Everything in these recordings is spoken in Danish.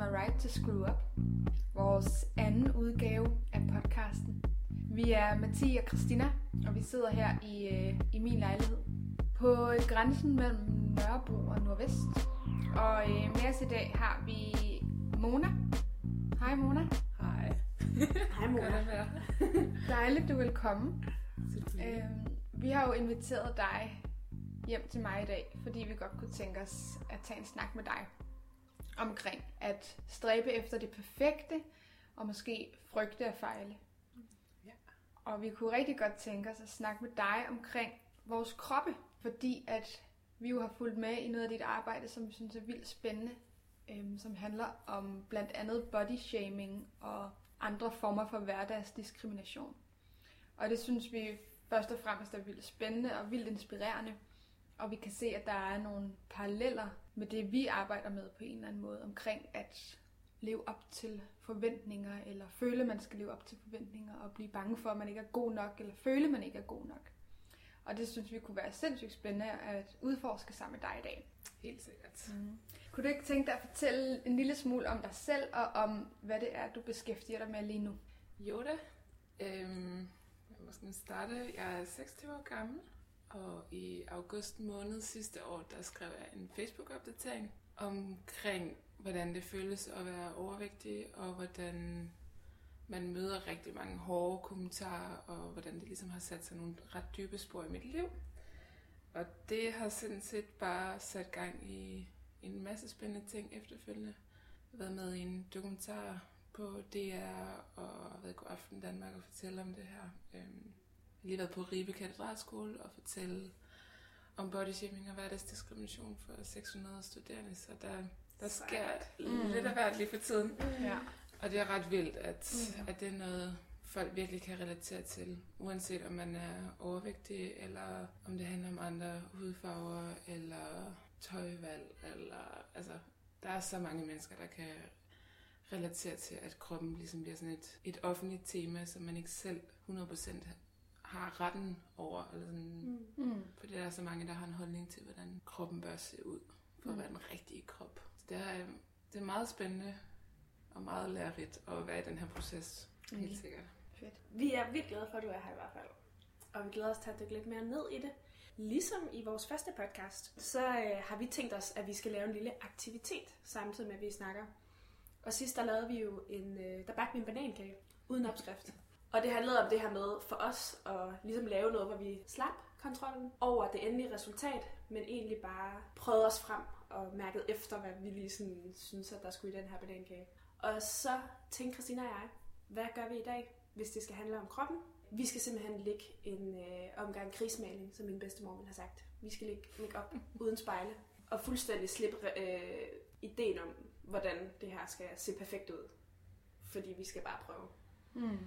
My Right to Screw Up, vores anden udgave af podcasten. Vi er Mathie og Christina, og vi sidder her i, øh, i min lejlighed på grænsen mellem Nørrebro og Nordvest. Og øh, med os i dag har vi Mona. Hej Mona. Hej. Hej Mona. Dejligt, du vil komme. Øhm, vi har jo inviteret dig hjem til mig i dag, fordi vi godt kunne tænke os at tage en snak med dig omkring at stræbe efter det perfekte, og måske frygte at fejle. Ja. Og vi kunne rigtig godt tænke os at snakke med dig omkring vores kroppe, fordi at vi jo har fulgt med i noget af dit arbejde, som vi synes er vildt spændende, øhm, som handler om blandt andet body shaming og andre former for hverdagsdiskrimination. Og det synes vi først og fremmest er vildt spændende og vildt inspirerende. Og vi kan se, at der er nogle paralleller med det, vi arbejder med på en eller anden måde, omkring at leve op til forventninger, eller føle, man skal leve op til forventninger, og blive bange for, at man ikke er god nok, eller føle, man ikke er god nok. Og det synes vi kunne være sindssygt spændende at udforske sammen med dig i dag. Helt sikkert. Mm. Kunne du ikke tænke dig at fortælle en lille smule om dig selv, og om hvad det er, du beskæftiger dig med lige nu? Jo da. Øhm, jeg må måske starte. Jeg er 26 år gammel, og i august måned sidste år, der skrev jeg en Facebook-opdatering omkring, hvordan det føles at være overvægtig, og hvordan man møder rigtig mange hårde kommentarer, og hvordan det ligesom har sat sig nogle ret dybe spor i mit liv. Og det har sådan set bare sat gang i en masse spændende ting efterfølgende. Jeg har været med i en dokumentar på DR og været i God Aften Danmark og fortælle om det her. Øhm, har lige været på Ribe Katedralskole og fortælle om body shaming og hverdagsdiskrimination for 600 studerende, så der, der sker Mm. lidt af hvert lige for tiden. Ja. Og det er ret vildt, at, Mm. at det er noget, folk virkelig kan relatere til, uanset om man er overvægtig, eller om det handler om andre hudfarver, eller tøjvalg, eller altså, der er så mange mennesker, der kan relatere til, at kroppen ligesom bliver sådan et, et offentligt tema, som man ikke selv 100% har retten over, eller sådan, Mm. Mm. fordi der er så mange, der har en holdning til, hvordan kroppen bør se ud, for at Mm. være den rigtige krop. Så det er, det er meget spændende og meget lærerigt at være i den her proces. Mm. Helt sikkert. Fedt. Vi er vildt glade for, at du er her i hvert fald. Og vi glæder os til at dykke lidt mere ned i det. Ligesom i vores første podcast, så øh, har vi tænkt os, at vi skal lave en lille aktivitet, samtidig med, at vi snakker. Og sidst der lavede vi jo en, øh, der bagte vi en banankage, uden opskrift. Og det handlede om det her med for os at ligesom lave noget, hvor vi slap kontrollen over det endelige resultat, men egentlig bare prøvede os frem og mærkede efter, hvad vi lige sådan synes, at der skulle i den her banankage. Og så tænkte Christina og jeg, hvad gør vi i dag, hvis det skal handle om kroppen? Vi skal simpelthen lægge en øh, omgang krigsmaling, som min bedstemor ville have sagt. Vi skal lægge, lægge op uden spejle og fuldstændig slippe øh, ideen om, hvordan det her skal se perfekt ud. Fordi vi skal bare prøve. Mm.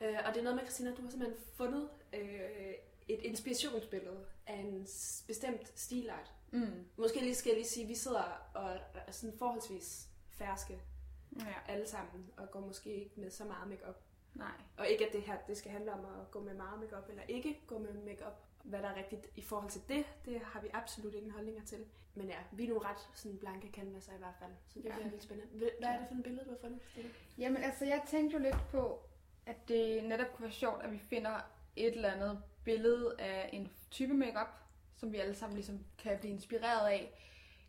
Øh, og det er noget med, Christina, du har simpelthen fundet øh, et inspirationsbillede af en bestemt stilart. Mm. Måske lige skal jeg lige sige, at vi sidder og er sådan forholdsvis ferske Ja, alle sammen, og går måske ikke med så meget makeup. nej. Og ikke at det her det skal handle om at gå med meget makeup eller ikke gå med makeup. Hvad der er rigtigt i forhold til det, det har vi absolut ingen holdninger til. Men ja, vi er nogle ret sådan blanke canvaser i hvert fald, så det Ja. bliver lidt spændende. Hvad er det for en billede, du har fundet? Jamen altså, jeg tænkte jo lidt på, at det netop kunne være sjovt, at vi finder et eller andet billede af en type makeup, som vi alle sammen ligesom kan blive inspireret af.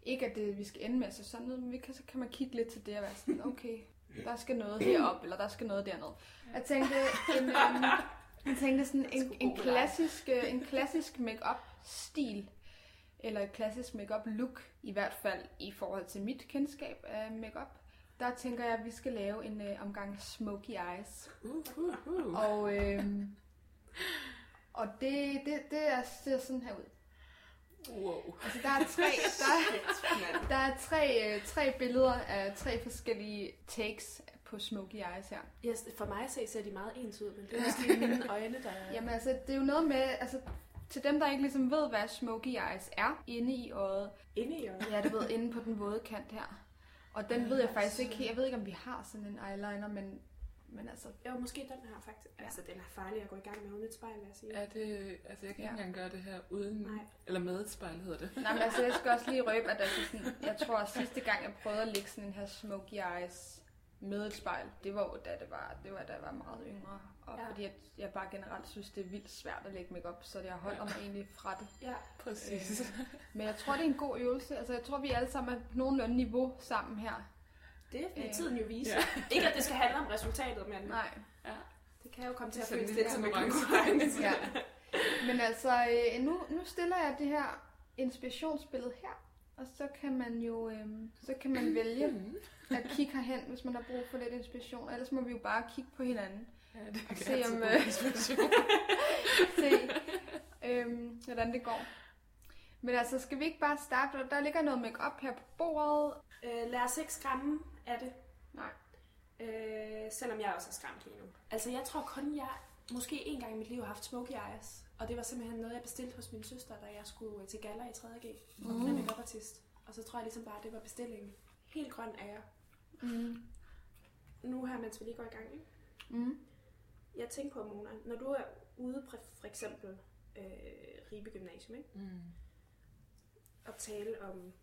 Ikke at det, vi skal ende med at se sådan noget, men vi kan, så kan man kigge lidt til det og være sådan, okay, der skal noget herop, eller der skal noget derned. Jeg tænkte, en, øhm, jeg tænkte sådan en, en klassisk, øh, en klassisk makeup stil eller et klassisk makeup look, i hvert fald i forhold til mit kendskab af makeup. Der tænker jeg, at vi skal lave en øh, omgang smoky eyes. Uh, uh, uh. Og, øh, og det, det, det er, ser sådan her ud. Wow. Altså, der er tre, der, der er tre, øh, tre billeder af tre forskellige takes på smoky eyes her. Yes, for mig se, ser de meget ens ud, men det er måske mine øjne, der er... Jamen altså, det er jo noget med, altså, til dem, der ikke ligesom ved, hvad smoky eyes er inde i øjet. inde i øjnene. Ja, du ved, inde på den våde kant her. Og den ved jeg faktisk ikke. Jeg ved ikke, om vi har sådan en eyeliner, men Men altså, Jo, måske den her faktisk. Ja. Altså, den er farlig at gå i gang med uden et spejl, vil jeg sige. Er det, altså jeg kan Ja. ikke engang gøre det her uden, Nej. eller med et spejl hedder det. nej, men altså, jeg skal også lige røbe, at altså sådan, jeg tror, at sidste gang, jeg prøvede at lægge sådan en her smoky eyes med et spejl, det var jo, da det var, det var, da jeg var meget yngre. Og Ja. ja. fordi at jeg bare generelt synes, det er vildt svært at lægge makeup, så jeg holder mig egentlig fra det. Ja, Præcis. Øh, Men jeg tror, det er en god øvelse. Altså, jeg tror, vi alle sammen er på nogenlunde niveau sammen her. det vil Øh, tiden jo vise. ja. Ikke, at det skal handle om resultatet, men Nej. ja. det kan jo komme til at er føles lidt som en konkurrence. konkurrence. Ja. Men altså, øh, nu, nu stiller jeg det her inspirationsbillede her. Og så kan man jo øh, så kan man vælge Mm. at kigge herhen, hvis man har brug for lidt inspiration. Ellers må vi jo bare kigge på hinanden. Ja, det kan se, om, øh. Se, øh, hvordan det går. Men altså, skal vi ikke bare starte? Der ligger noget makeup her på bordet. Øh, lad os ikke skræmme af det. Nej. Øh, selvom jeg også er skræmt lige nu. Altså, jeg tror kun, jeg måske en gang i mit liv har haft smoky eyes. Og det var simpelthen noget, jeg bestilte hos min søster, da jeg skulle øh, til gala i 3.G. Og hun er Mm. makeup artist. Og så tror jeg ligesom bare, at det var bestillingen. Helt grøn er jeg. Mm. Nu her, mens vi lige går i gang. Ikke? Mm. Jeg tænker på, Mona, når du er ude på for eksempel øh, Ribe Gymnasium, ikke? Mm. og tale om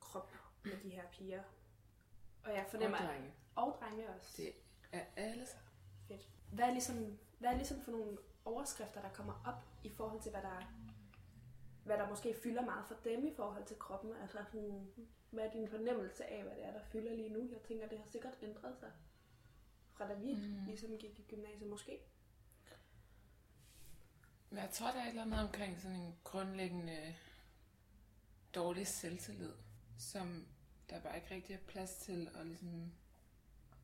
krop med de her piger. Og jeg Og fornemmer, drenge. og drenge også. Det er alle så. Fedt. Hvad er, ligesom, hvad er ligesom for nogle overskrifter, der kommer op i forhold til, hvad der, hvad der måske fylder meget for dem i forhold til kroppen? Altså, sådan, hvad er din fornemmelse af, hvad det er, der fylder lige nu? Jeg tænker, det har sikkert ændret sig fra da vi Mm. ligesom gik i gymnasiet måske. Men jeg tror, der er et eller andet omkring sådan en grundlæggende dårlig selvtillid, som der bare ikke rigtig er plads til at ligesom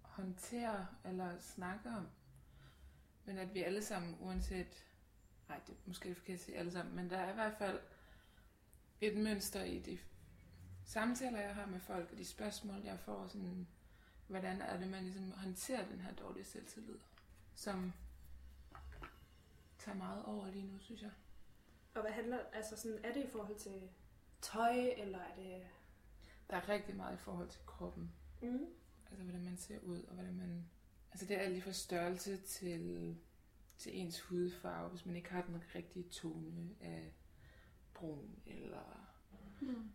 håndtere eller snakke om. Men at vi alle sammen, uanset... Nej, det er måske forkert at sige alle sammen, men der er i hvert fald et mønster i de samtaler, jeg har med folk, og de spørgsmål, jeg får, sådan, hvordan er det, man ligesom håndterer den her dårlige selvtillid, som tager meget over lige nu, synes jeg. Og hvad handler, altså sådan, er det i forhold til tøj, eller er det... Der er rigtig meget i forhold til kroppen. Mm. Altså, hvordan man ser ud, og hvordan man... Altså, det er alt lige fra størrelse til, til ens hudfarve, hvis man ikke har den rigtige tone af brun, eller Mm.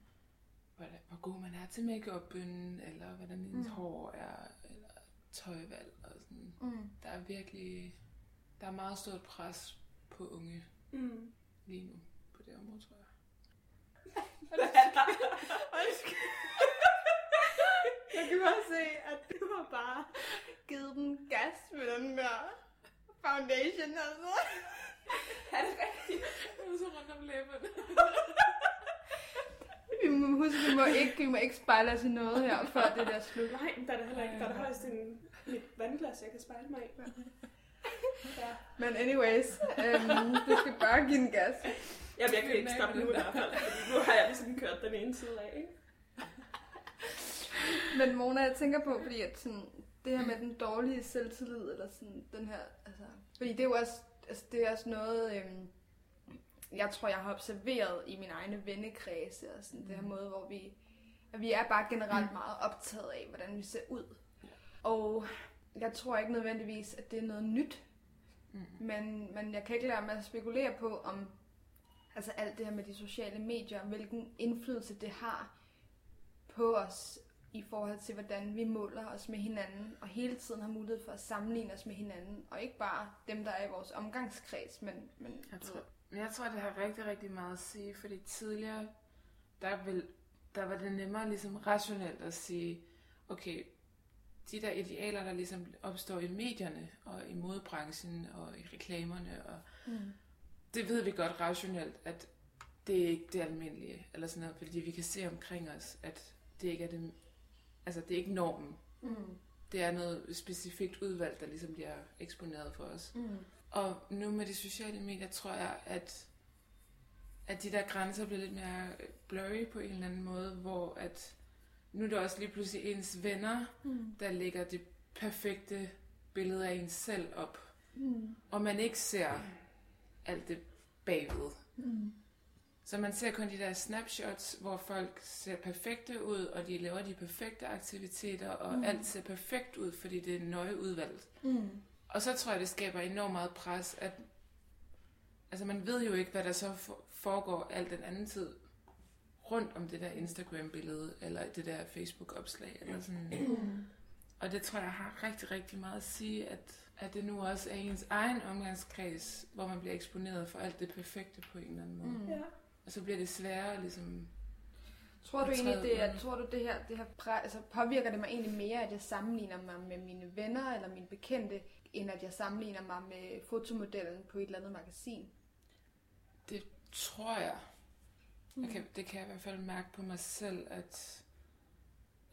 hvordan, hvor god man er til make-up'en, eller hvordan ens Mm. hår er, eller tøjvalg, og sådan. Mm. Der er virkelig... Der er meget stort pres på unge Mm. lige nu på det område, tror jeg. Jeg kan bare se, at du har bare givet den gas med den der foundation, altså. er det rigtigt? Jeg så rundt om læben. Vi må huske, vi må ikke, vi må ikke spejle os i noget her, før det der slut. Nej, der er der heller ikke. Der er der højst en, et vandglas, jeg kan spejle mig i. Ja. Men anyways, øhm, du skal bare give den gas. Jeg vil ikke stoppe nu i hvert fald, fordi nu har jeg ligesom kørt den ene side af, ikke? Men Mona, jeg tænker på, fordi at sådan, det her med den dårlige selvtillid, eller sådan den her, altså, fordi det er jo også, altså, det er også noget, øhm, jeg tror, jeg har observeret i mine egne vennekredse, og sådan mm. det her måde, hvor vi, at vi er bare generelt meget optaget af, hvordan vi ser ud. Og jeg tror ikke nødvendigvis, at det er noget nyt, Mm. men, men jeg kan ikke lade mig at spekulere på, om altså alt det her med de sociale medier, hvilken indflydelse det har på os i forhold til, hvordan vi måler os med hinanden, og hele tiden har mulighed for at sammenligne os med hinanden, og ikke bare dem, der er i vores omgangskreds, men, men Jeg tror, jeg tror, det har rigtig, rigtig meget at sige, fordi tidligere, der, vil, der var det nemmere ligesom rationelt at sige, okay, de der idealer, der ligesom opstår i medierne, og i modebranchen, og i reklamerne, og mm. det ved vi godt rationelt, at det er ikke det almindelige, eller sådan noget, fordi vi kan se omkring os, at det ikke er det, altså det er ikke normen. Mm. Det er noget specifikt udvalg, der ligesom bliver eksponeret for os. Mm. Og nu med de sociale medier, tror jeg, at, at de der grænser bliver lidt mere blurry på en eller anden måde, hvor at nu er det også lige pludselig ens venner, Mm. der lægger det perfekte billede af en selv op, Mm. og man ikke ser alt det bagved. Mm. Så man ser kun de der snapshots, hvor folk ser perfekte ud, og de laver de perfekte aktiviteter, og Mm. mm. alt ser perfekt ud, fordi det er nøje udvalgt. Mm. Og så tror jeg, det skaber enormt meget pres, at altså man ved jo ikke, hvad der så for- foregår al den anden tid rundt om det der Instagram-billede, eller det der Facebook-opslag, eller sådan. Og det tror jeg har rigtig, rigtig meget at sige, at, at det nu også er ens egen omgangskreds, hvor man bliver eksponeret for alt det perfekte på en eller anden måde. Mm. Mm. Ja. Og så bliver det sværere ligesom... Tror du egentlig, det, er, tror du det her, det her præ, altså påvirker det mig egentlig mere, at jeg sammenligner mig med mine venner eller mine bekendte, end at jeg sammenligner mig med fotomodellen på et eller andet magasin? Det tror jeg. Mm. jeg kan, det kan jeg i hvert fald mærke på mig selv, at,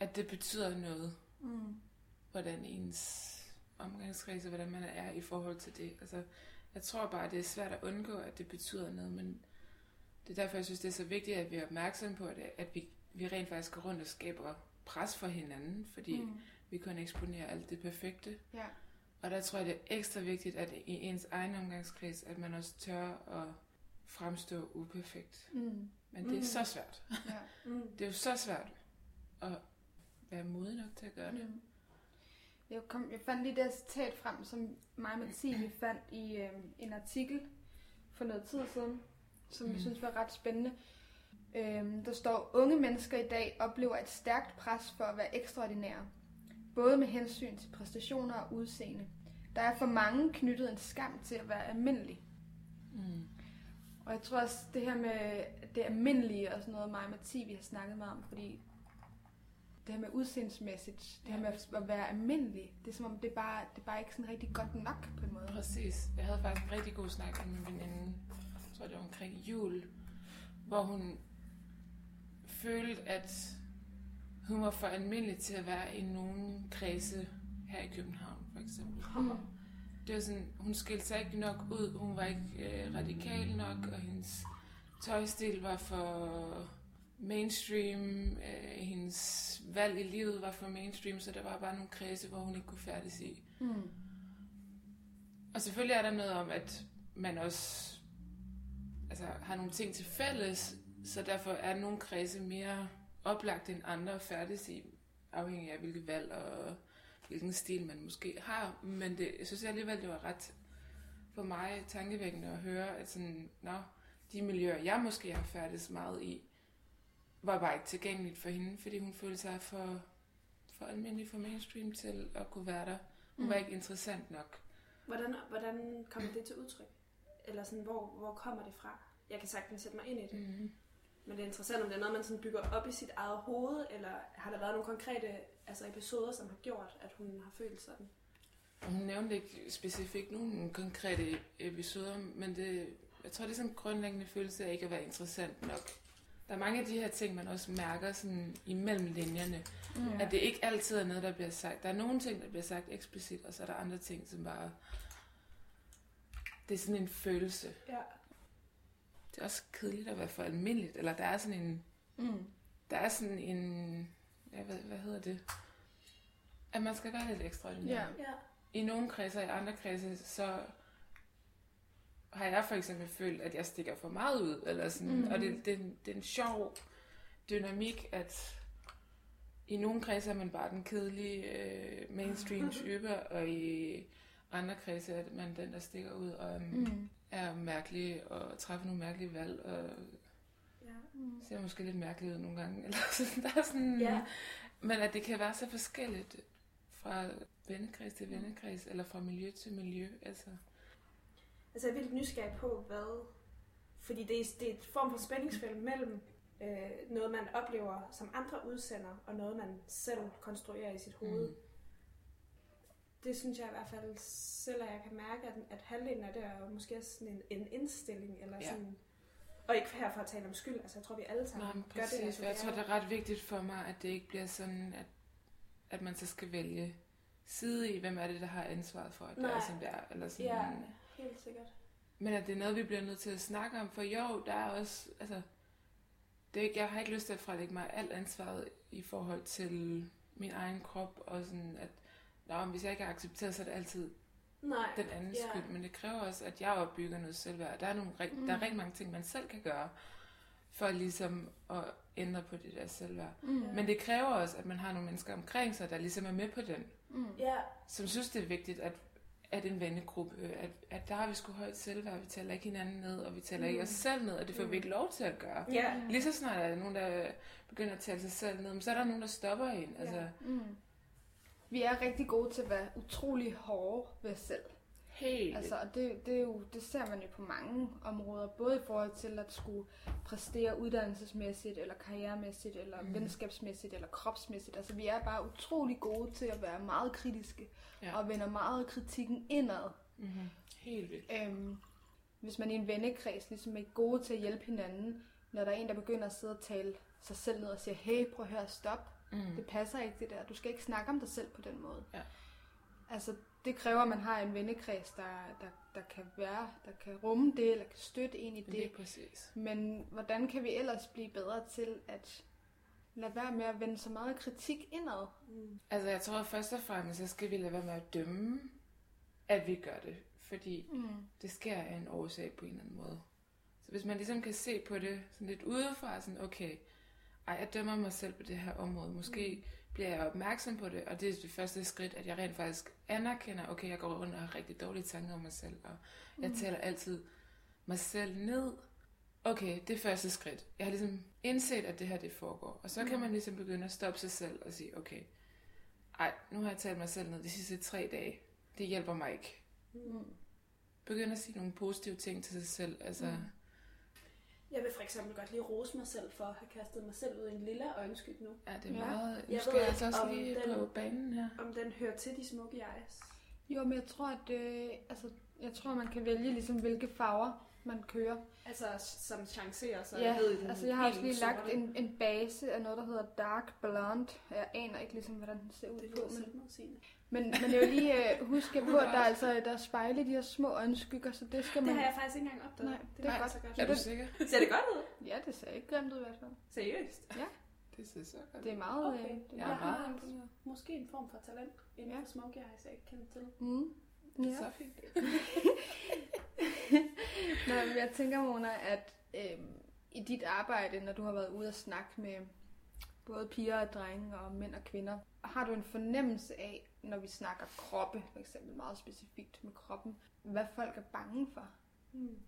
at det betyder noget. Mm. hvordan ens omgangskreds og hvordan man er i forhold til det. Altså, jeg tror bare, det er svært at undgå, at det betyder noget, men det er derfor, jeg synes, det er så vigtigt, at vi er opmærksomme på det, at vi, vi rent faktisk går rundt og skaber pres for hinanden, fordi mm. Vi kun eksponerer alt det perfekte. Ja. Og der tror jeg, det er ekstra vigtigt, at i ens egen omgangskreds, at man også tør at fremstå uperfekt. Mm. Men det er Mm. så svært. Ja. Mm. Det er jo så svært at være modig nok til at gøre det. Mm. Jeg, kom, jeg fandt lige det citat frem, som mig og Mathilde fandt i øh, en artikel for noget tid siden, som jeg Mm. synes var ret spændende. Øhm, der står, unge mennesker i dag oplever et stærkt pres for at være ekstraordinære, både med hensyn til præstationer og udseende. Der er for mange knyttet en skam til at være almindelig. Mm. Og jeg tror også, det her med det almindelige og sådan noget, mig og Mathilde, vi har snakket meget om, fordi det her med udseendsmæssigt, det her med at- være almindelig, det er som om, det er bare, det er bare ikke sådan rigtig godt nok på en måde. Præcis. Jeg havde faktisk en rigtig god snak med min veninde, jeg tror det var omkring jul, hvor hun følte, at hun var for almindelig til at være i nogle kredse her i København, for eksempel. Det var sådan, hun skilte sig ikke nok ud, hun var ikke øh, radikal nok, og hendes tøjstil var for mainstream, øh, hendes valg i livet var for mainstream, så der var bare nogle kredse, hvor hun ikke kunne færdes i. Mm. Og selvfølgelig er der noget om, at man også altså, har nogle ting til fælles, så derfor er nogle kredse mere oplagt end andre færdes i, afhængig af hvilket valg og hvilken stil man måske har. Men det, jeg synes alligevel, det var ret for mig tankevækkende at høre, at sådan, nå, de miljøer, jeg måske har færdes meget i, var bare ikke tilgængeligt for hende, fordi hun følte sig for, for almindelig for mainstream til at kunne være der. Hun Mm. var ikke interessant nok. Hvordan, hvordan kommer det til udtryk? Eller sådan, hvor, hvor kommer det fra? Jeg kan sagtens sætte mig ind i det. Mm. Men det er interessant, om det er noget, man sådan bygger op i sit eget hoved, eller har der været nogle konkrete altså episoder, som har gjort, at hun har følt sådan? Hun nævnte ikke specifikt nogle konkrete episoder, men det, jeg tror, det er sådan en grundlæggende følelse af ikke at være interessant nok. Der er mange af de her ting, man også mærker sådan imellem linjerne, Mm. at det ikke altid er noget, der bliver sagt. Der er nogle ting, der bliver sagt eksplicit, og så er der andre ting, som bare... Det er sådan en følelse. Ja. Det er også kedeligt at være for almindeligt, eller der er sådan en... Mm. Der er sådan en... Ja, hvad, hvad hedder det? At man skal være lidt ekstraordinær. Ja. Ja. i nogle kredse og i andre kredse, så har jeg for eksempel følt, at jeg stikker for meget ud. Eller sådan, mm. Og det, det, er en- det er en sjov dynamik, at i nogle kredse er man bare den kedelige øh, mainstream type, og i andre kredse er man den, der stikker ud og mm. Mm. er mærkelig og træffer nogle mærkelige valg og Ja. Mm. ser måske lidt mærkelig ud nogle gange. Eller sådan, der er sådan, ja. men at det kan være så forskelligt fra vennekreds til vennekreds, eller fra miljø til miljø. Altså. Altså jeg er vildt nysgerrig på, hvad... Fordi det er, det er et form for spændingsfelt mellem øh, noget, man oplever som andre udsender, og noget, man selv konstruerer i sit hoved. Mm. Det synes jeg i hvert fald selv, at jeg kan mærke, at, at halvdelen af det er jo måske sådan en, en indstilling, eller Ja. sådan... Og ikke her for at tale om skyld, altså jeg tror, vi alle sammen Nej, gør det. Altså, jeg tror, det er ret vigtigt for mig, at det ikke bliver sådan, at, at man så skal vælge side i, hvem er det, der har ansvaret for, at det er, som det er. Eller sådan. Ja, helt sikkert. Men at det er noget, vi bliver nødt til at snakke om, for jo, der er også, altså, det er ikke, jeg har ikke lyst til at frelægge mig alt ansvaret i forhold til min egen krop, og sådan, at Nå, men hvis jeg ikke er accepteret, så er det altid Nej. den andens Ja. skyld, men det kræver også, at jeg opbygger noget selvværd. Der er, nogle, Mm. der er rigtig mange ting, man selv kan gøre, for ligesom at ændre på det der selvværd. Mm. Men det kræver også, at man har nogle mennesker omkring sig, der ligesom er med på den. Mm. Ja, Som synes, det er vigtigt, at, at en vennegruppe, at, at der har vi sgu højt selvværd, vi taler ikke hinanden ned, og vi taler ikke os selv ned, og det får vi ikke lov til at gøre. ja. Lige så snart er der nogen, der begynder at tale sig selv ned, men så er der nogen, der stopper en. Altså, Mm. Vi er rigtig gode til at være utrolig hårde ved os selv. helt. Altså, og det, det, er jo, det ser man jo på mange områder, både i forhold til at skulle præstere uddannelsesmæssigt, eller karrieremæssigt, eller Mm. venskabsmæssigt, eller kropsmæssigt. Altså, vi er bare utrolig gode til at være meget kritiske, ja. og vender meget kritikken indad. Mm-hmm. Helt vildt. Øhm, hvis man i en vennekreds ligesom er gode til at hjælpe hinanden, når der er en, der begynder at sidde og tale sig selv ned og siger, hey, prøv at høre, stop. Mm. Det passer ikke det der. Du skal ikke snakke om dig selv på den måde. Ja. Altså, det kræver, at man har en vennekreds, der, der, der kan være, der kan rumme det, eller kan støtte en i det. Lige præcis. Men hvordan kan vi ellers blive bedre til at lade være med at vende så meget kritik indad? Mm. Altså, jeg tror først og fremmest, så skal vi lade være med at dømme, at vi gør det. Fordi Mm. det sker af en årsag på en eller anden måde. Så hvis man ligesom kan se på det sådan lidt udefra, sådan, okay, ej, jeg dømmer mig selv på det her område. Måske mm. bliver jeg opmærksom på det, og det er det første skridt, at jeg rent faktisk anerkender, okay, jeg går rundt og har rigtig dårlige tanker om mig selv, og jeg Mm. taler altid mig selv ned. Okay, det er første skridt. Jeg har ligesom indset, at det her det foregår. Og så kan Mm. man ligesom begynde at stoppe sig selv og sige, okay, ej, nu har jeg talt mig selv ned de sidste tre dage. Det hjælper mig ikke. Mm. Begynd at sige nogle positive ting til sig selv. Altså, Mm. Jeg vil for eksempel godt lige rose mig selv for at have kastet mig selv ud i en lille øjenskyg nu. ja, det er Ja. meget... Nu Jeg skal ved jeg altså også om lige den- på banen her. Om den hører til de smukke eyes. Jo, men jeg tror, at øh, altså, jeg tror, man kan vælge ligesom, hvilke farver man kører. Altså som chancerer sig ja, ned i den altså jeg har også lige lagt en, en base af noget, der hedder Dark Blonde. Jeg aner ikke ligesom, hvordan den ser ud Det på, men. Men, men jeg vil lige øh, huske på, at der er, altså, der er spejle i de her små øjenskygger, så det skal Det man... har jeg faktisk ikke engang opdaget. Nej, det det er er godt. så godt. Er du det- sikker? Ser det godt ud? Ja, det ser ikke grimt ud i hvert fald. Seriøst? Det ser så godt Det er meget... Okay. Øh, det Jeg er Jeg meget meget imponeret. måske en form for talent inden Ja. for smoky eyes, jeg ikke kender til. mm. Det er ja. så fint. Nå, men jeg tænker, Mona, at øh, i dit arbejde, når du har været ude og snakke med både piger og drenge og mænd og kvinder, har du en fornemmelse af, når vi snakker kroppe, for eksempel meget specifikt med kroppen, hvad folk er bange for? Mm.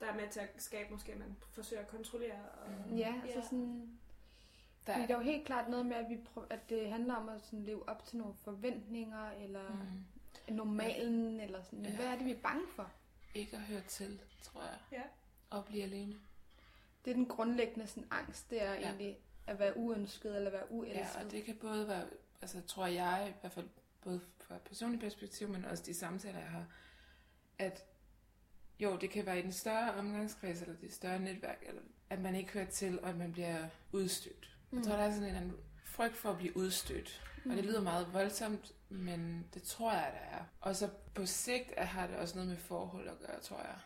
Der er med til at skabe måske, at man forsøger at kontrollere. Og... Mm. Ja, altså Ja. sådan... Der Fordi er, der er jo helt klart noget med, at, vi prøv, at det handler om at sådan leve op til nogle forventninger, eller mm, normalen, eller sådan. Men Ja. hvad er det, vi er bange for? Ikke at høre til, tror jeg. Ja. Og blive alene. Det er den grundlæggende sådan, angst, det er Ja. egentlig at være uønsket eller være uelsket. Ja, og det kan både være, altså tror jeg i hvert fald, både fra et personligt perspektiv, men også de samtaler, jeg har, at jo, det kan være i den større omgangskreds, eller det større netværk, eller at man ikke hører til, og at man bliver udstødt. Mm. Jeg tror, der er sådan en anden frygt for at blive udstødt. Mm. Og det lyder meget voldsomt, men det tror jeg, der er. Og så på sigt er- har det også noget med forhold at gøre, tror jeg.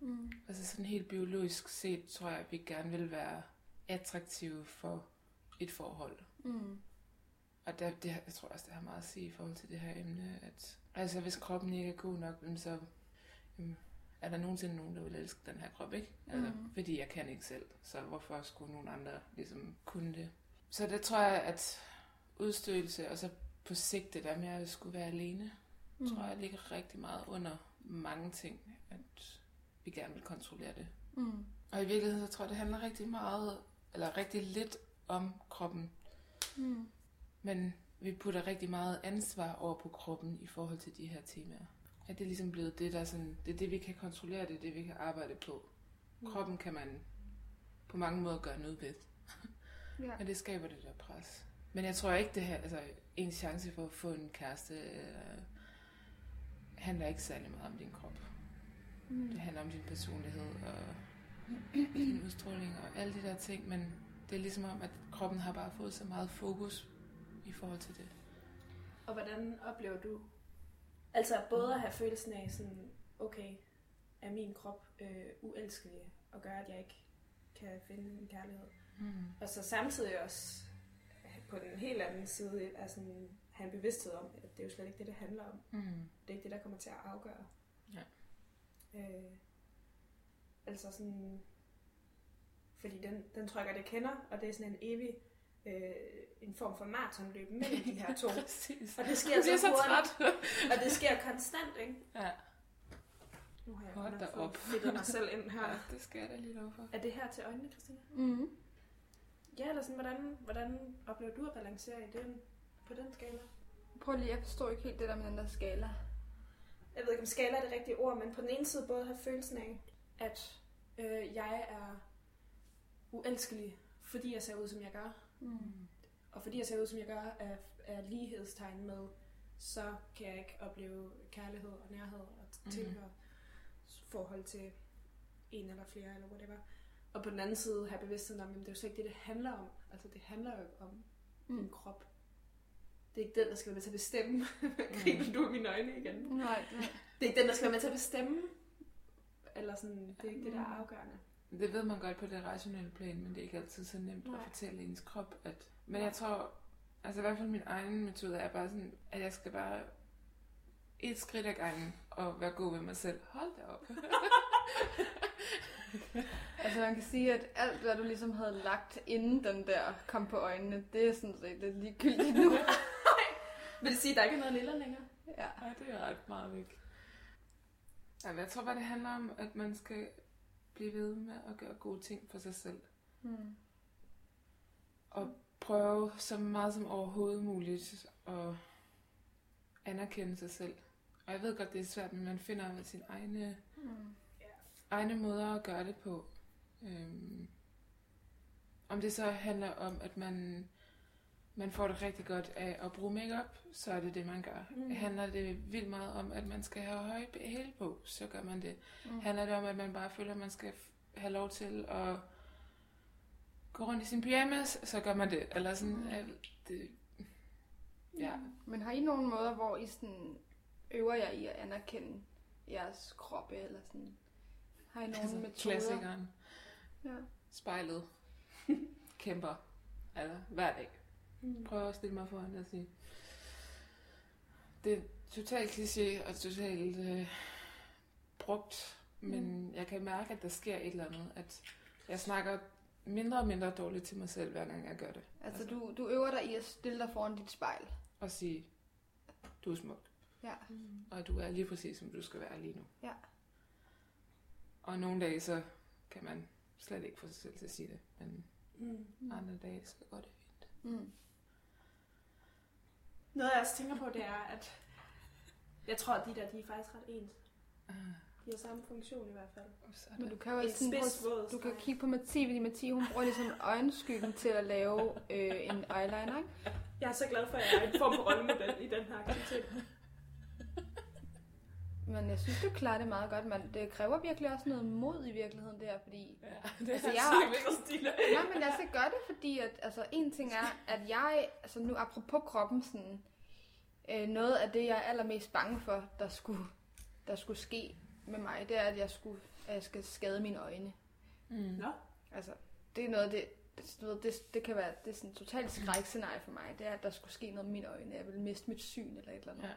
Mm. Altså sådan helt biologisk set, tror jeg, at vi gerne vil være attraktive for et forhold. Mm. Og der, det, jeg tror også, det har meget at sige i forhold til det her emne, at altså, hvis kroppen ikke er god nok, så jamen, er der nogensinde nogen, der vil elske den her krop, ikke? Altså, Mhm. Fordi jeg kan ikke selv, så hvorfor skulle nogen andre ligesom kunne det? Så det tror jeg, at udstødelse, og så på sigt det der med at skulle være alene, mm. tror jeg ligger rigtig meget under mange ting, at vi gerne vil kontrollere det. Mm. Og i virkeligheden, så tror jeg, det handler rigtig meget, eller rigtig lidt om kroppen, Mm. men vi putter rigtig meget ansvar over på kroppen i forhold til de her temaer. At det er ligesom blevet det, der er sådan, det er det, vi kan kontrollere, det er det, vi kan arbejde på. Kroppen kan man på mange måder gøre noget ved, Ja. men det skaber det der pres. Men jeg tror ikke, det her, altså en chance for at få en kæreste, øh, handler ikke særlig meget om din krop. Mm. Det handler om din personlighed og din udstråling og alle de der ting, men det er ligesom om, at kroppen har bare fået så meget fokus i forhold til det. Og hvordan oplever du, altså både at have følelsen af sådan, okay, er min krop øh, uelskelig og gør, at jeg ikke kan finde en kærlighed. Mm. Og så samtidig også på den helt anden side er sådan, have en bevidsthed om, at det er jo slet ikke det, det handler om. Mm. Det er ikke det, der kommer til at afgøre. Ja. Øh, altså sådan, Fordi den, den tror jeg godt, jeg kender, og det er sådan en evig øh, en form for maratonløb mellem de her to. Og det sker så så hurtigt, træt. og det sker konstant, ikke? Ja. Nu har jeg Hold da op. fedtet mig selv ind her. ja, det skal jeg da lige lov for. Er det her til øjnene, Christina? Mm. Ja, eller sådan, hvordan, hvordan oplever du at balancere i den, på den skala? Prøv lige, jeg forstår ikke helt det der med den der skala. Jeg ved ikke, om skala er det rigtige ord, men på den ene side både have følelsen af, at øh, jeg er uelskelig, fordi jeg ser ud, som jeg gør. Mm. Og fordi jeg ser ud, som jeg gør, er, er lighedstegn med, så kan jeg ikke opleve kærlighed og nærhed og Mhm. tilhør forhold til en eller flere eller whatever. Og på den anden side have bevidstheden om, at det er jo så ikke det, det handler om. Altså det handler jo ikke om mm. din krop. Det er ikke den, der skal være med til at bestemme. Griner du i mine øjne igen? Nej, det, Det er ikke den, der skal være med til at bestemme. Eller sådan, det er ikke det, der er afgørende. Det ved man godt på det rationelle plan, men det er ikke altid så nemt Nej. at fortælle ens krop. At... Men jeg tror, altså i hvert fald min egen metode er bare sådan, at jeg skal bare et skridt ad gangen og være god ved mig selv. Hold da op. altså man kan sige, at alt hvad du ligesom havde lagt inden den der kom på øjnene, det er sådan set lidt ligegyldigt nu. Vil det sige, at der ikke er noget lille længere? ja. Ej, det er ret meget væk. Jamen, jeg tror bare, det handler om, at man skal blive ved med at gøre gode ting for sig selv. Mm. Og prøve så meget som overhovedet muligt at anerkende sig selv. Og jeg ved godt, det er svært, men man finder sin egne, Mm. Egne måder at gøre det på. Øhm, om det så handler om, at man, man får det rigtig godt af at bruge makeup, så er det det, man gør. Mm. Mm. Handler det vildt meget om, at man skal have høje hæle på, så gør man det. Mm. Handler det om, at man bare føler, at man skal have lov til at gå rundt i sin pyjamas, så gør man det. Eller sådan, at det, ja. Men har I nogen måder, hvor I sådan øver jer i at anerkende jeres kroppe, eller sådan? Har I nogle Altså, metoder? klassikeren. Ja. Spejlet. Kæmper. Altså, hver dag. Mm. Prøv at stille mig foran og sige. Det er totalt kliché og totalt øh, brugt, men jeg kan mærke, at der sker et eller andet. At jeg snakker mindre og mindre dårligt til mig selv, hver gang jeg gør det. Altså, du, du øver dig i at stille dig foran dit spejl. Og sige, du er smuk. Ja. Mm. Og du er lige præcis, som du skal være lige nu. Ja. Og nogle dage, så kan man slet ikke få sig selv til at sige det. Men Mm. andre dage, så går det fint. Mm. Noget jeg også tænker på, det er, at jeg tror, at de der, de er faktisk ret ens. Ah, De har samme funktion i hvert fald. sådan. Men du kan jo En sådan, spids prøve, du kan kigge på Mathie, fordi Mathie, hun bruger ligesom øjenskyggen til at lave øh, en eyeliner, ikke? Jeg er så glad for, at jeg er en form for rollemodel i den her aktivitet. Men jeg synes, du klarer det meget godt, men det kræver virkelig også noget mod i virkeligheden der, fordi... Ja, det Altså, er jeg- så vildt. Nej, men jeg skal gøre det, fordi at, altså, en ting er, at jeg, altså nu apropos kroppen, sådan, øh, noget af det, jeg er allermest bange for, der skulle, der skulle ske med mig, det er, at jeg, skulle, at jeg skal skade mine øjne. Mm. Nå. Altså, det er noget af det, det, det, det kan være, det er sådan et totalt skrækscenarie for mig, det er, at der skulle ske noget med mine øjne, jeg vil miste mit syn eller et eller andet. Ja.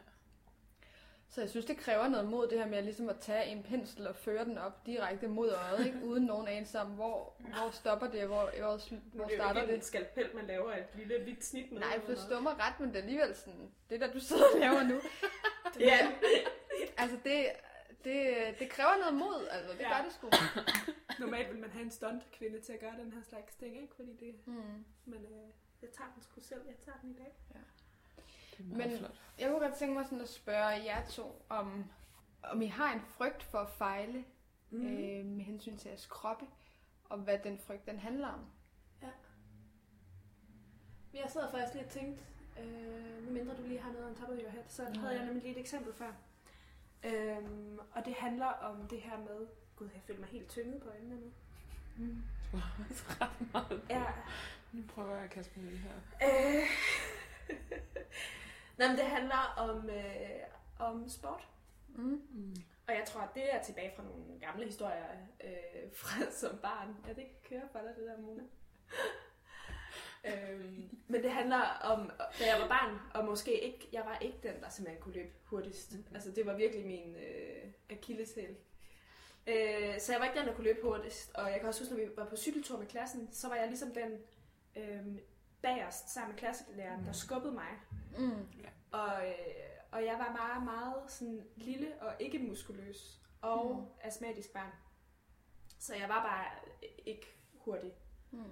Så jeg synes, det kræver noget mod det her med ligesom at tage en pensel og føre den op direkte mod øjet, ikke? uden nogen anelse om, hvor, hvor stopper det, hvor, hvor, hvor det er jo starter ikke det. en skalpel, man laver et lille hvidt snit med. Nej, forstå mig ret, men det er alligevel sådan, det der du sidder og laver nu, Ja. altså det, det, det kræver noget mod, altså det Ja. gør det sgu. Normalt vil man have en stunt kvinde til at gøre den her slags ting, ikke? Fordi det... Mm. Men øh, jeg tager den sgu selv. Jeg tager den i dag. Det er meget Men- flot. Jeg kunne godt tænke mig sådan at spørge jer to, om, om I har en frygt for at fejle Mm. mm. øh, med hensyn til jeres kroppe, og hvad den frygt den handler om. Men Jeg sad faktisk lige og tænkte, øh, medmindre du lige har noget on top of your head, så Nej. havde jeg nemlig lige et eksempel før. Øhm, og det handler om det her med... Gud, jeg føler mig helt tynget på øjnene nu. Mm. Du har også ret meget. Ja. Nu prøver jeg at kaste mig det her. Øh. Nå, men det handler om, øh, om sport. Mm. Mm. Og jeg tror, at det er tilbage fra nogle gamle historier øh, fra som barn. Ja, det kører for dig, det der, Mona. øhm, men det handler om, da jeg var barn, og måske ikke, jeg var ikke den, der simpelthen kunne løbe hurtigst. Mhm. Altså, det var virkelig min øh, akilleshæl. Øh, så jeg var ikke den, der kunne løbe hurtigst. Og jeg kan også huske, når vi var på cykeltur med klassen, så var jeg ligesom den øh, bagerst sammen med klasselæreren, mm. der skubbede mig. Mm. Og, øh, og jeg var meget, meget sådan lille og ikke muskuløs og mm. astmatisk barn. Så jeg var bare ikke hurtig. Mm.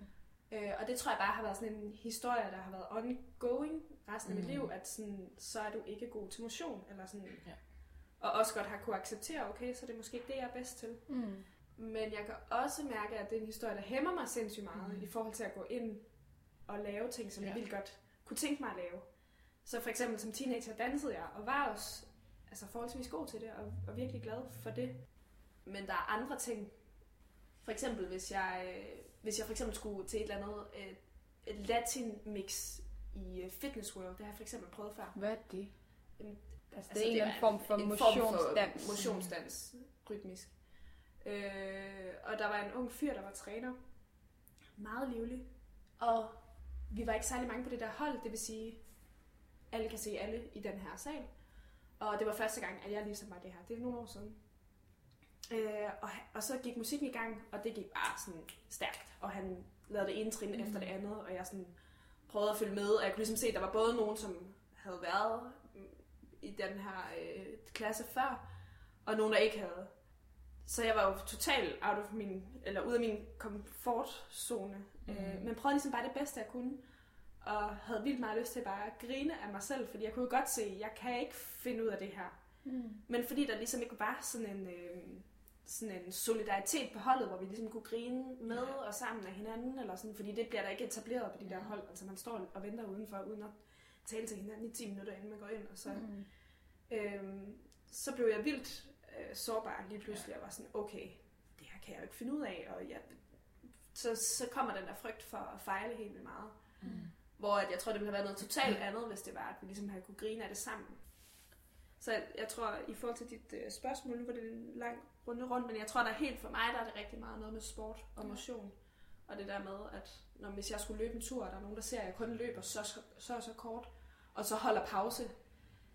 Øh, og det tror jeg bare har været sådan en historie, der har været ongoing resten af Mm. mit liv, at sådan, så er du ikke god til motion. Eller sådan, Ja. Og også godt har kunne acceptere, okay, så det er måske ikke det, jeg er bedst til. Mm. Men jeg kan også mærke, at det er en historie, der hæmmer mig sindssygt meget Mm. i forhold til at gå ind og lave ting, som ja. jeg vildt godt kunne tænke mig at lave. Så for eksempel som teenager dansede jeg, og var også altså, forholdsvis god til det, og, og virkelig glad for det. Men der er andre ting. For eksempel, hvis jeg, øh, hvis jeg for eksempel skulle til et eller andet øh, et latin mix i øh, Fitness World, det har jeg for eksempel prøvet før. Hvad er det? Jamen, Altså, det er en eller anden var form for en motionsdans. For motionsdans, rytmisk. Øh, og der var en ung fyr, der var træner. Meget livlig. Og vi var ikke særlig mange på det der hold, det vil sige, alle kan se alle i den her sal. Og det var første gang, at jeg ligesom var det her. Det er nogle år siden. Øh, og, og så gik musikken i gang, og det gik bare sådan stærkt. Og han lavede det ene trin mm. efter det andet, og jeg sådan prøvede at følge med. Og jeg kunne ligesom se, at der var både nogen, som havde været i den her øh, klasse før, og nogen, der ikke havde. Så jeg var jo totalt out of min, eller ud af min komfortzone. Mm. Øh, men prøvede ligesom bare det bedste, jeg kunne. Og havde vildt meget lyst til bare at grine af mig selv, fordi jeg kunne jo godt se, at jeg kan ikke finde ud af det her. Mm. Men fordi der ligesom ikke var sådan en, øh, sådan en solidaritet på holdet, hvor vi ligesom kunne grine med Ja. og sammen af hinanden, eller sådan, fordi det bliver der ikke etableret på de der hold. Altså man står og venter udenfor, uden at tale til hinanden i 10 minutter, inden man går ind. Og så, Mm. øhm, så blev jeg vildt øh, sårbar lige pludselig, og var sådan, okay, det her kan jeg jo ikke finde ud af, og jeg, så, så kommer den der frygt for at fejle helt vildt meget. Mm. Hvor at jeg tror, det ville have været noget totalt andet, hvis det var, at vi ligesom havde kunne grine af det sammen. Så jeg, jeg tror, i forhold til dit øh, spørgsmål, nu var det en lang runde rundt, men jeg tror, der er helt for mig, der er det rigtig meget noget med sport og motion. Og det der med, at når, hvis jeg skulle løbe en tur, og der er nogen, der ser, at jeg kun løber så, så, så, så kort, og så holder pause,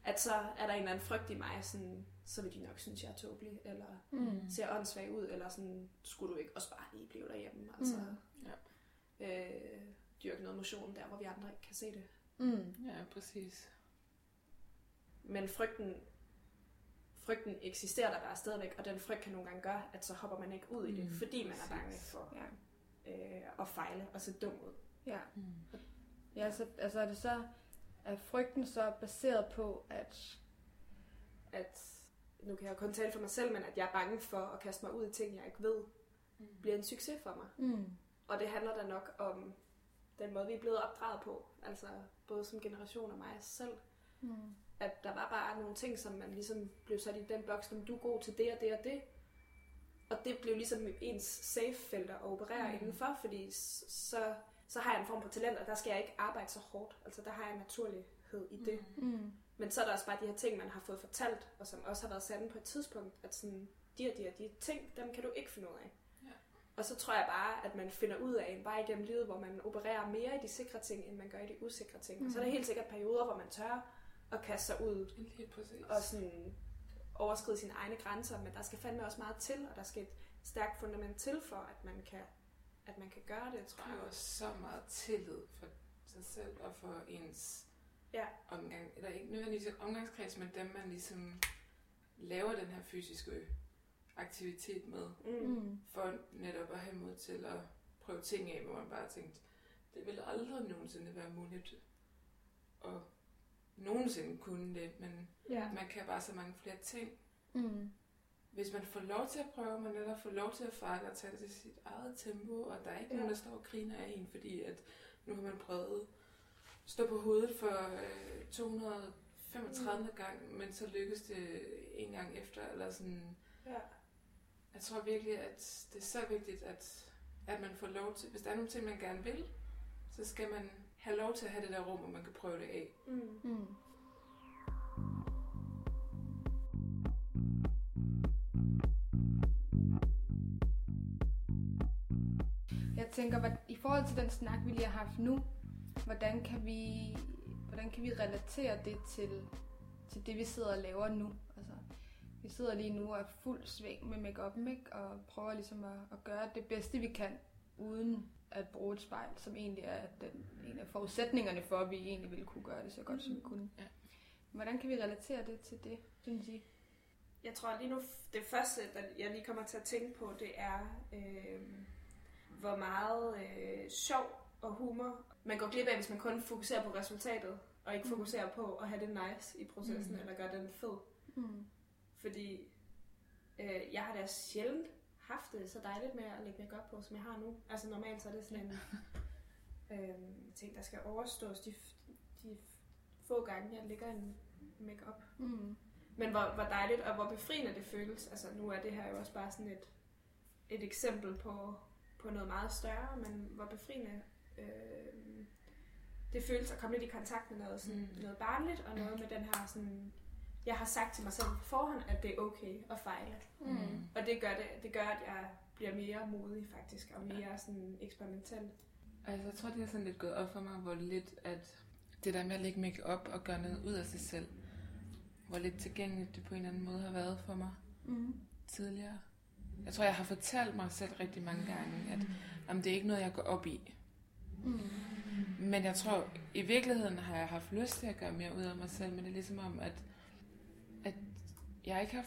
at så er der en eller anden frygt i mig, sådan, så vil de nok synes, jeg er tåbelig, eller Mm. ser åndssvag ud, eller sådan, skulle du ikke også bare lige blive derhjemme, altså Mm. øh, dyrke noget motion der, hvor vi andre ikke kan se det. Mm. Ja, præcis. Men frygten, frygten eksisterer der bare stadigvæk, og den frygt kan nogle gange gøre, at så hopper man ikke ud i det, Mm, fordi man er præcis. bange for Ja. øh, at fejle og se dum ud. ja. Mm. Ja, så altså er det så, er frygten så baseret på, at... At, nu kan jeg kun tale for mig selv, men at jeg er bange for at kaste mig ud i ting, jeg ikke ved, bliver en succes for mig. Mm. Og det handler da nok om den måde, vi er blevet opdraget på, altså både som generation og mig selv. Mm. at der var bare nogle ting, som man ligesom blev sat i den boks, som du er god til det og det og det. Og det blev ligesom ens safe-felter at operere mm. indenfor, fordi så, så har jeg en form for talent, og der skal jeg ikke arbejde så hårdt. Altså der har jeg en naturlighed i det. Mm. Mm. Men så er der også bare de her ting, man har fået fortalt, og som også har været sande på et tidspunkt, at sådan, de og de og de ting, dem kan du ikke finde ud af. Ja. Og så tror jeg bare, at man finder ud af en vej igennem livet, hvor man opererer mere i de sikre ting, end man gør i de usikre ting. Mm. Og så er der helt sikkert perioder, hvor man tør at kaste sig ud Lige præcis. og sådan overskride sine egne grænser, men der skal fandme også meget til, og der skal et stærkt fundament til for, at man kan, at man kan gøre det, tror jeg. er også så meget tillid for sig selv og for ens Ja. omgang, eller ikke nødvendigvis en omgangskreds, men dem man ligesom laver den her fysiske aktivitet med, Mm. Mm. for netop at have mod til at prøve ting af, hvor man bare har tænkt, det vil aldrig nogensinde være muligt at nogensinde kunne det, men Ja. man kan bare så mange flere ting. Mm. Hvis man får lov til at prøve, man netop får lov til at fejle og tage det til sit eget tempo, og der er ikke Ja. nogen, der står og griner af en, fordi at nu har man prøvet at stå på hovedet for øh, 235 mm. gang, men så lykkes det en gang efter, eller sådan. Ja. Jeg tror virkelig, at det er så vigtigt, at, at man får lov til, hvis der er nogle ting, man gerne vil, så skal man have lov til at have det der rum, hvor man kan prøve det af. Mm. Mm. Tænker, hvad, i forhold til den snak, vi lige har haft nu, hvordan kan vi, hvordan kan vi relatere det til, til det, vi sidder og laver nu? Altså, vi sidder lige nu og er fuld sving med make ikke? og prøver ligesom at, at gøre det bedste, vi kan, uden at bruge et spejl, som egentlig er den, en af forudsætningerne for, at vi egentlig ville kunne gøre det så godt, som vi kunne. Ja. Hvordan kan vi relatere det til det, synes I? Jeg tror lige nu, det første, der jeg lige kommer til at tænke på, det er, øh, hvor meget øh, sjov og humor man går glip af, hvis man kun fokuserer på resultatet, og ikke Mm. fokuserer på at have det nice i processen, Mm. eller gøre den fed. Mm. Fordi øh, jeg har da sjældent haft det så dejligt med at lægge makeup på, som jeg har nu. Altså normalt så er det sådan en øh, ting, der skal overstås de, de få gange, jeg lægger en makeup. Mm. Men hvor, hvor dejligt og hvor befriende det føles. Altså nu er det her jo også bare sådan et, et eksempel på, på noget meget større, men hvor befriende øh, det føles at komme lidt i kontakt med noget, sådan, Mm. noget barnligt, og noget med den her sådan, jeg har sagt til mig selv på forhånd, at det er okay at fejle. Mm. Og det gør, det, det gør, at jeg bliver mere modig faktisk, og mere sådan eksperimentel. Altså, jeg tror, det er sådan lidt gået op for mig, hvor lidt at det der med at lægge make op og gøre noget ud af sig selv, hvor lidt tilgængeligt det på en eller anden måde har været for mig Mm. tidligere. Jeg tror, jeg har fortalt mig selv rigtig mange gange, at jamen, det er ikke noget, jeg går op i. Mm. Men jeg tror, i virkeligheden har jeg haft lyst til at gøre mere ud af mig selv, men det er ligesom om, at, at jeg ikke har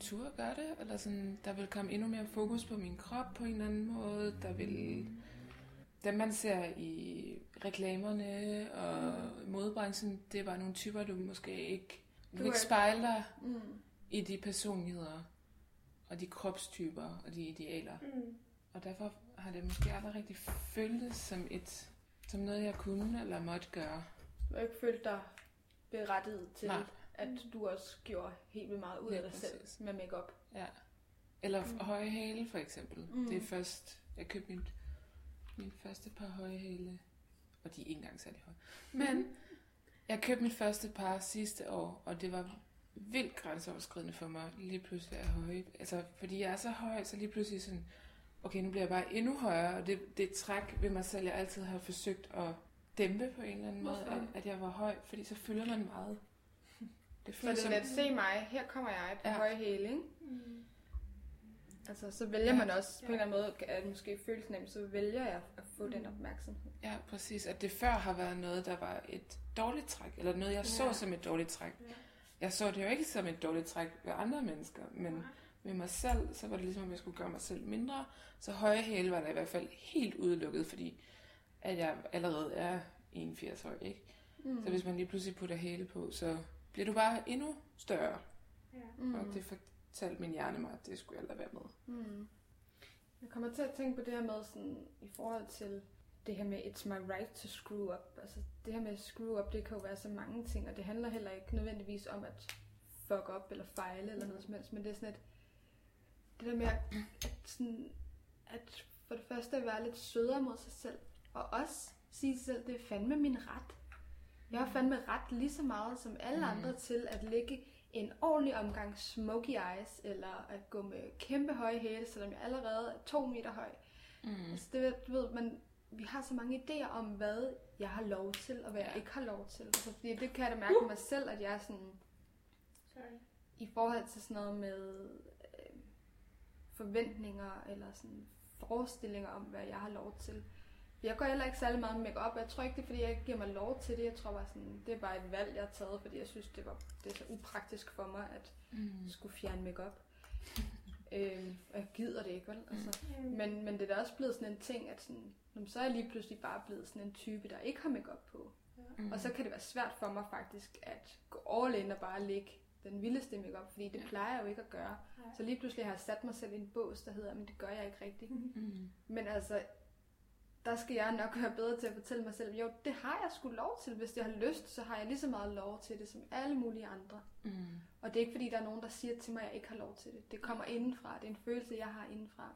tur at gøre det, eller sådan, der vil komme endnu mere fokus på min krop på en eller anden måde, der vil... Dem man ser i reklamerne og modebranchen, det er bare nogle typer, du måske ikke... Du, ikke er- spejle dig Mm. i de personligheder, og de kropstyper, og de idealer. Mm. Og derfor har det måske aldrig rigtig føltes som et som noget, jeg kunne eller måtte gøre. Du har ikke følt dig berettiget til, Nej. at du også gjorde helt vildt meget ud af Lige dig selv præcis. med makeup. Ja. Eller Mm. høje hæle, for eksempel. Mm. Det er først, jeg købte mit, min første par høje hæle, og de er ikke engang særlig høje. Men jeg købte mit første par sidste år, og det var vildt grænseoverskridende for mig lige pludselig at høje. Altså, fordi jeg er så høj, så lige pludselig sådan, okay, nu bliver jeg bare endnu højere, og det, det træk ved mig selv, jeg altid har forsøgt at dæmpe på en eller anden måde, Hvorfor? at, at jeg var høj, fordi så føler man meget. Det Så føles det som, er lidt, se mig, her kommer jeg på ja. Ja. høje hæle, ikke? Mm. Altså, så vælger Ja. man også på en Ja. eller anden måde, at måske føles nemt, så vælger jeg at få den opmærksomhed. Ja, præcis. At det før har været noget, der var et dårligt træk, eller noget, jeg så Ja. som et dårligt træk. Ja. Jeg så det jo ikke som et dårligt træk ved andre mennesker, men Nej. ved mig selv, så var det ligesom, om jeg skulle gøre mig selv mindre. Så høje hæle var der i hvert fald helt udelukket, fordi at jeg allerede er 81 høj, ikke? Mm. Så hvis man lige pludselig putter hæle på, så bliver du bare endnu større. Ja. mm. Og det fortalte min hjerne mig, at det skulle jeg lade være med. Mm. Jeg kommer til at tænke på det her med sådan, i forhold til det her med it's my right to screw up. Altså det her med screw up, det kan jo være så mange ting, og det handler heller ikke nødvendigvis om at fuck up eller fejle eller noget som helst, men det er sådan et, det der med at, at, sådan, at for det første at være lidt sødere mod sig selv, og også sige sig selv, det er fandme min ret. Jeg har fandme ret lige så meget som alle Mm. andre til at lægge en ordentlig omgang smoky eyes, eller at gå med kæmpe høje hæle, selvom jeg allerede er to meter høj. Mm. Altså, det, du ved, man, vi har så mange idéer om, hvad jeg har lov til, og hvad ja. jeg ikke har lov til. Altså, fordi det kan jeg da mærke på mig selv, at jeg er sådan, Sorry. i forhold til sådan noget med øh, forventninger, eller sådan forestillinger om, hvad jeg har lov til. Jeg går heller ikke særlig meget med makeup. Jeg tror ikke, det er, fordi jeg ikke giver mig lov til det. Jeg tror bare sådan, det er bare et valg, jeg har taget, fordi jeg synes, det, var, det er så upraktisk for mig, at Mm. skulle fjerne makeup. Øhm, og jeg gider det ikke, vel? Altså, Mm. men, men det er da også blevet sådan en ting, at sådan, så er jeg lige pludselig bare blevet sådan en type, der ikke har makeup på. Mm. Og så kan det være svært for mig faktisk at gå all in og bare lægge den vildeste makeup, fordi det Ja. plejer jeg jo ikke at gøre. Nej. Så lige pludselig har jeg sat mig selv i en bås, der hedder, men det gør jeg ikke rigtigt. Mm. Men altså, der skal jeg nok være bedre til at fortælle mig selv, jo, det har jeg sgu lov til. Hvis jeg har lyst, så har jeg lige så meget lov til det, som alle mulige andre. Mm. Og det er ikke fordi, der er nogen, der siger til mig, at jeg ikke har lov til det. Det kommer indenfra. Det er en følelse, jeg har indenfra.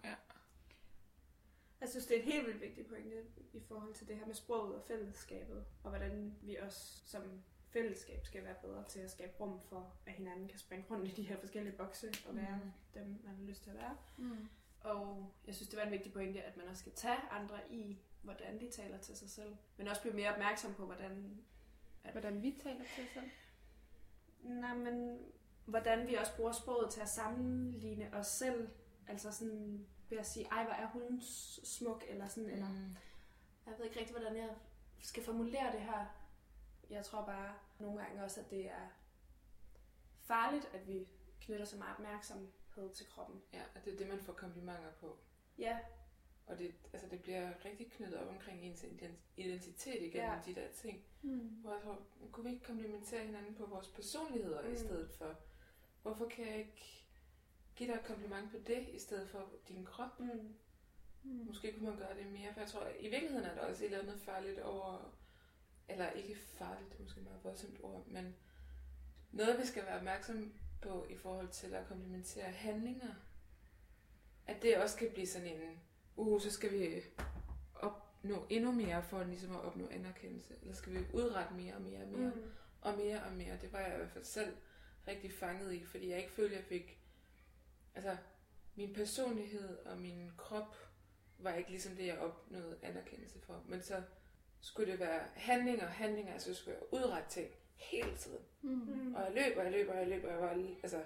Jeg synes, det er et helt vildt vigtigt pointe i forhold til det her med sproget og fællesskabet, og hvordan vi også som fællesskab skal være bedre til at skabe rum for, at hinanden kan springe rundt i de her forskellige bokse og være Mm. dem, man har lyst til at være. Mm. Og jeg synes, det var en vigtig pointe, at man også skal tage andre i, hvordan de taler til sig selv. Men også blive mere opmærksom på, hvordan... Hvordan vi taler til os selv. Nej, men hvordan vi også bruger sproget til at sammenligne os selv. Altså sådan ved at sige, ej, hvor er hun smuk, eller sådan, eller Mm. jeg ved ikke rigtig, hvordan jeg skal formulere det her. Jeg tror bare nogle gange også, at det er farligt, at vi knytter så meget opmærksomhed til kroppen. Ja, og det er det, man får komplimenter på. Ja, Og det, altså, det bliver rigtig knyttet op omkring ens ident- identitet igen, Ja. de der ting. Mm. Hvor jeg tror, kunne vi ikke komplementere hinanden på vores personligheder mm. I stedet for? Hvorfor kan jeg ikke give dig et kompliment på det, i stedet for din krop? mm. Mm. Måske kunne man gøre det mere, for jeg tror, i virkeligheden er der også et eller andet farligt over, eller ikke farligt, det er måske et meget voldsomt ord, men noget, vi skal være opmærksom på i forhold til at komplementere handlinger, at det også kan blive sådan en, uh, så skal vi opnå endnu mere for ligesom at opnå anerkendelse, eller skal vi udrette mere og mere og mere, Mm. og mere og mere. Det var jeg i hvert fald selv rigtig fanget i, fordi jeg ikke følte, jeg fik... Altså, min personlighed og min krop var ikke ligesom det, jeg opnåede anerkendelse for. Men så skulle det være handlinger, handlinger, altså jeg skulle jeg udrette ting hele tiden. Mm. Mm. Og jeg løb, og jeg løb, og jeg løb, og jeg var altså,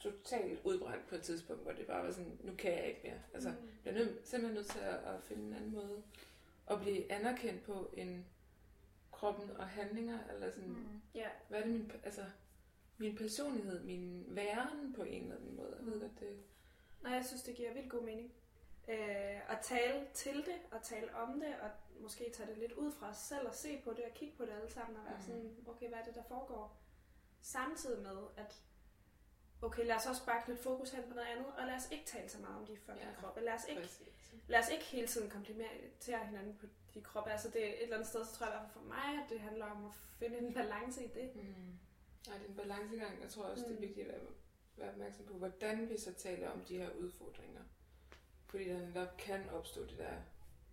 totalt udbrændt på et tidspunkt, hvor det bare var sådan, nu kan jeg ikke mere. Altså, Mm. jeg nød, simpelthen nødt til at, at finde en anden måde at blive anerkendt på end kroppen og handlinger, eller sådan, Mm. Ja, hvad er det min, altså, min personlighed, min væren på en eller anden måde. Jeg ved godt, det... Nej, jeg synes, det giver vildt god mening. Øh, at tale til det, og tale om det, og måske tage det lidt ud fra os selv, og se på det, og kigge på det alle sammen, og være Mhm. sådan, okay, hvad er det, der foregår? Samtidig med, at okay, lad os også bare knytte fokus hen på noget andet, og lad os ikke tale så meget om de fucking Ja, ja, kroppe. Lad os, ikke, Præcis. lad os ikke hele tiden komplimentere hinanden på de kroppe. Altså det er et eller andet sted, så tror jeg i hvert fald for mig, at det handler om at finde en balance i det. Mm. Nej, det er en balancegang. Jeg tror også, mm. det er Mm. vigtigt at være, være opmærksom på, hvordan vi så taler om de her udfordringer. Fordi der netop kan opstå det der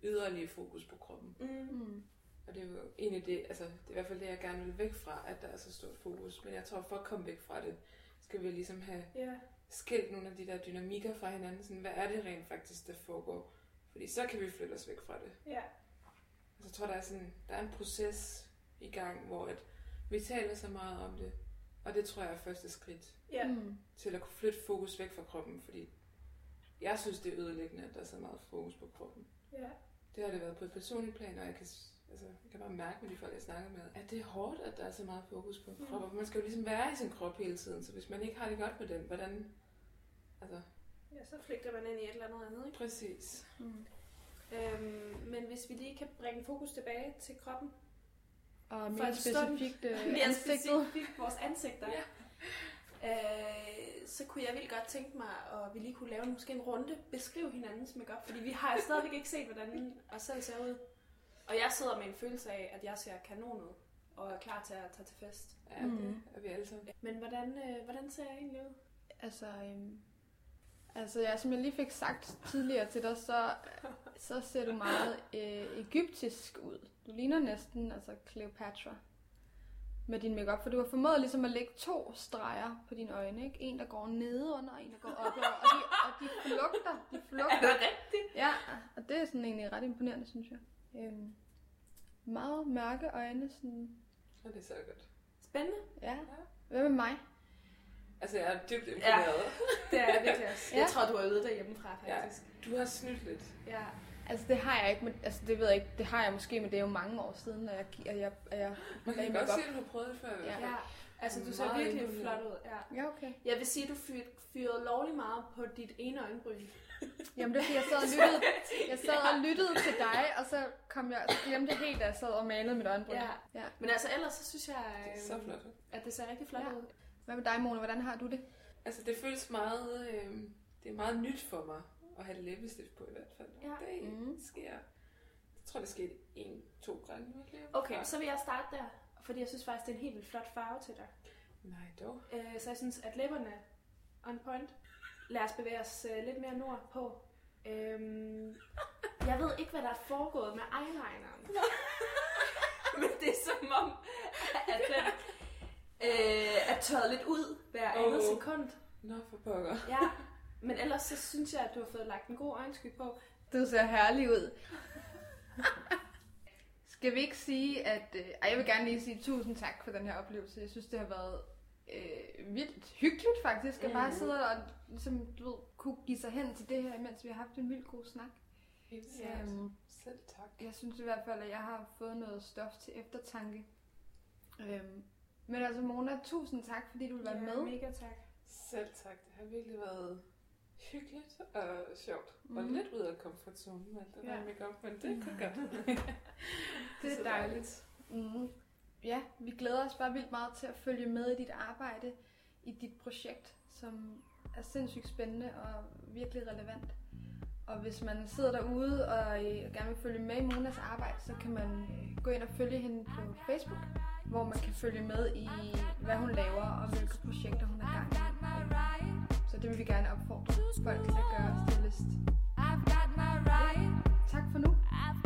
yderligere fokus på kroppen. Mm. Mm. Og det er jo egentlig det, altså det er i hvert fald det, jeg gerne vil væk fra, at der er så stort fokus. Men jeg tror, for at komme væk fra det, skal vi ligesom have Ja. skilt nogle af de der dynamikker fra hinanden. Sådan, hvad er det rent faktisk, der foregår? Fordi så kan vi flytte os væk fra det. Ja. Altså, jeg tror, der er, sådan, der er en proces i gang, hvor at vi taler så meget om det. Og det tror jeg er første skridt Ja. Mm. til at kunne flytte fokus væk fra kroppen. Fordi jeg synes, det er ødelæggende, at der er så meget fokus på kroppen. Ja. Det har det været på et personligt plan, og jeg kan, altså, jeg kan bare mærke med de folk, jeg snakker med, at det er hårdt, at der er så meget fokus på Mm. kroppen. Man skal jo ligesom være i sin krop hele tiden, så hvis man ikke har det godt med den, hvordan... Altså, ja, så flygter man ind i et eller andet andet, ikke? præcis. Mm. Øhm, men hvis vi lige kan bringe fokus tilbage til kroppen. Og mere specifikt øh, Mere ansigtet. specifikt vores ansigter. Ja. Øh, så kunne jeg vildt godt tænke mig, at vi lige kunne lave måske en runde, beskrive hinandens makeup, fordi vi har stadigvæk ikke set, hvordan os selv ser ud. Og jeg sidder med en følelse af, at jeg ser kanon ud, og er klar til at tage til fest. Ja, Mm. det er vi alle sammen. Men hvordan, øh, hvordan ser jeg egentlig ud? Altså, øhm, altså ja, som jeg lige fik sagt tidligere til dig, så, så ser du meget øh, egyptisk ud. Du ligner næsten altså Cleopatra med din makeup, for du har formået ligesom at lægge to streger på dine øjne, ikke? En, der går nedenunder, og en, der går op, og de, og de flugter, de flugter. rigtigt? Ja, og det er sådan egentlig ret imponerende, synes jeg. Øhm, meget mørke øjne, sådan, Og det er så godt. Spændende. ja. Hvad med mig? Altså, jeg er dybt imponeret. Det er jeg virkelig også. Ja. Jeg tror, du er ude derhjemmefra, Ja. faktisk. Du har snydt lidt. Ja. Altså det har jeg ikke, men, altså det ved jeg ikke, det har jeg måske, men det er jo mange år siden, at jeg, at jeg, at jeg Man lagde kan godt se, at du har prøvet det før. i hvert Ja. fald. ja. Altså, du ser virkelig imponerende. flot ud. Ja. Ja, okay. Jeg vil sige, at du fyr- fyrede lovlig meget på dit ene øjenbryn. Jamen det er fordi, jeg sad og lyttede, jeg sad og lyttede til dig, og så kom jeg, så glemte jeg helt, at jeg sad og malede mit øjenbryn. Ja. ja. Men altså, ellers så synes jeg, Det er så flot. at det ser rigtig flot Ja. ud. Hvad med dig, Mona? Hvordan har du det? Altså, det føles meget... Øh, det er meget nyt for mig at have læbestift på i hvert fald. Ja. Det Mhm. sker... Jeg tror, det skete en, to gange. Okay, så vil jeg starte der. Fordi jeg synes faktisk, det er en helt vildt flot farve til dig. Nej, dog. Øh, så jeg synes, at læberne er on point. Lad os bevæge os øh, lidt mere nordpå. Øhm, jeg ved ikke, hvad der er foregået med eyelineren. Men det er som om, at den øh, er tørret lidt ud hver andet Åh. sekund. Nå, for pokker. Ja, men ellers så synes jeg, at du har fået lagt en god øjensky på. Du ser herlig ud. Skal vi ikke sige, at... Øh, ej, jeg vil gerne lige sige tusind tak for den her oplevelse. Jeg synes, det har været øh, vildt hyggeligt faktisk, at bare Mhm. sidde og ligesom, du ved, kunne give sig hen til det her, mens vi har haft en vildt god snak. Sikkert. Øhm, Selv tak. jeg synes i hvert fald, at jeg har fået noget stof til eftertanke. Øhm, men altså Mona, tusind tak, fordi du vil være med. Mega tak. Selv tak. Det har virkelig været hyggeligt og sjovt. Mm. Og Mhm. lidt ud af komfortzonen med alt det der Ja. make op, men det kunne godt. Det er dejligt. Mm. Ja, vi glæder os bare vildt meget til at følge med i dit arbejde, i dit projekt, som er sindssygt spændende og virkelig relevant. Og hvis man sidder derude og øh, gerne vil følge med i Monas arbejde, så kan man øh, gå ind og følge hende på Facebook, hvor man kan følge med i, hvad hun laver og hvilke projekter hun er gang i. Så det vil vi gerne opfordre folk til at gøre stillest. I've got my right. Tak for nu. I've